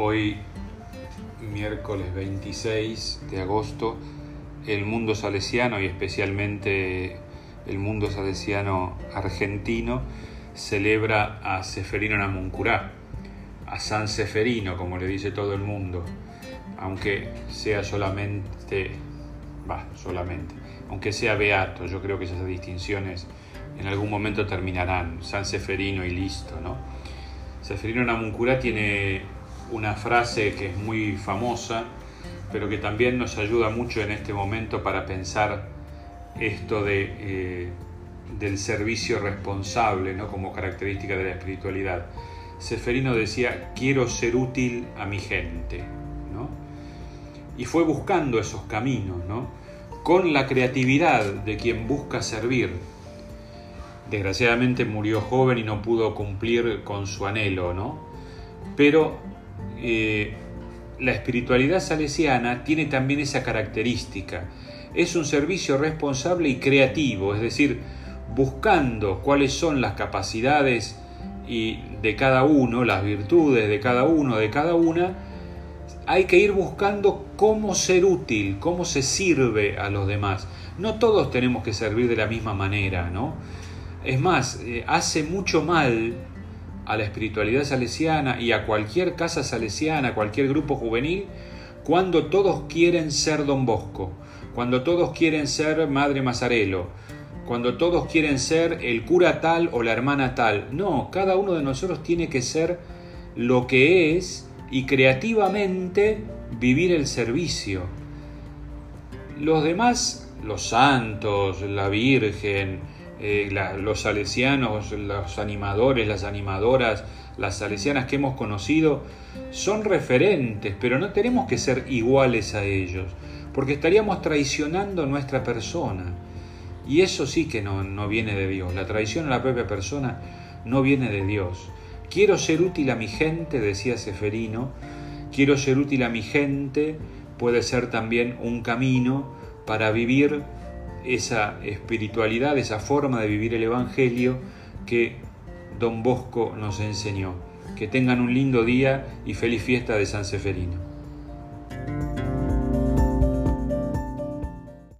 Hoy, miércoles 26 de agosto, el mundo salesiano y especialmente el mundo salesiano argentino celebra a Seferino Namuncurá, a San Seferino, como le dice todo el mundo, aunque sea solamente, va, solamente, aunque sea beato, yo creo que esas distinciones en algún momento terminarán, San Seferino y listo, ¿no? Seferino Namuncurá tiene una frase que es muy famosa, pero que también nos ayuda mucho en este momento para pensar esto de, eh, del servicio responsable ¿no? como característica de la espiritualidad. Seferino decía, quiero ser útil a mi gente. ¿no? Y fue buscando esos caminos, ¿no? con la creatividad de quien busca servir. Desgraciadamente murió joven y no pudo cumplir con su anhelo, ¿no? Pero eh, la espiritualidad salesiana tiene también esa característica. Es un servicio responsable y creativo, es decir, buscando cuáles son las capacidades y de cada uno, las virtudes de cada uno, de cada una, hay que ir buscando cómo ser útil, cómo se sirve a los demás. No todos tenemos que servir de la misma manera, ¿no? Es más, eh, hace mucho mal a la espiritualidad salesiana y a cualquier casa salesiana, cualquier grupo juvenil, cuando todos quieren ser don Bosco, cuando todos quieren ser Madre Mazarelo, cuando todos quieren ser el cura tal o la hermana tal. No, cada uno de nosotros tiene que ser lo que es y creativamente vivir el servicio. Los demás, los santos, la Virgen, eh, los salesianos, los animadores, las animadoras, las salesianas que hemos conocido, son referentes, pero no tenemos que ser iguales a ellos, porque estaríamos traicionando nuestra persona. Y eso sí que no, no viene de Dios. La traición a la propia persona no viene de Dios. Quiero ser útil a mi gente, decía Seferino, quiero ser útil a mi gente, puede ser también un camino para vivir esa espiritualidad, esa forma de vivir el Evangelio que don Bosco nos enseñó. Que tengan un lindo día y feliz fiesta de San Seferino.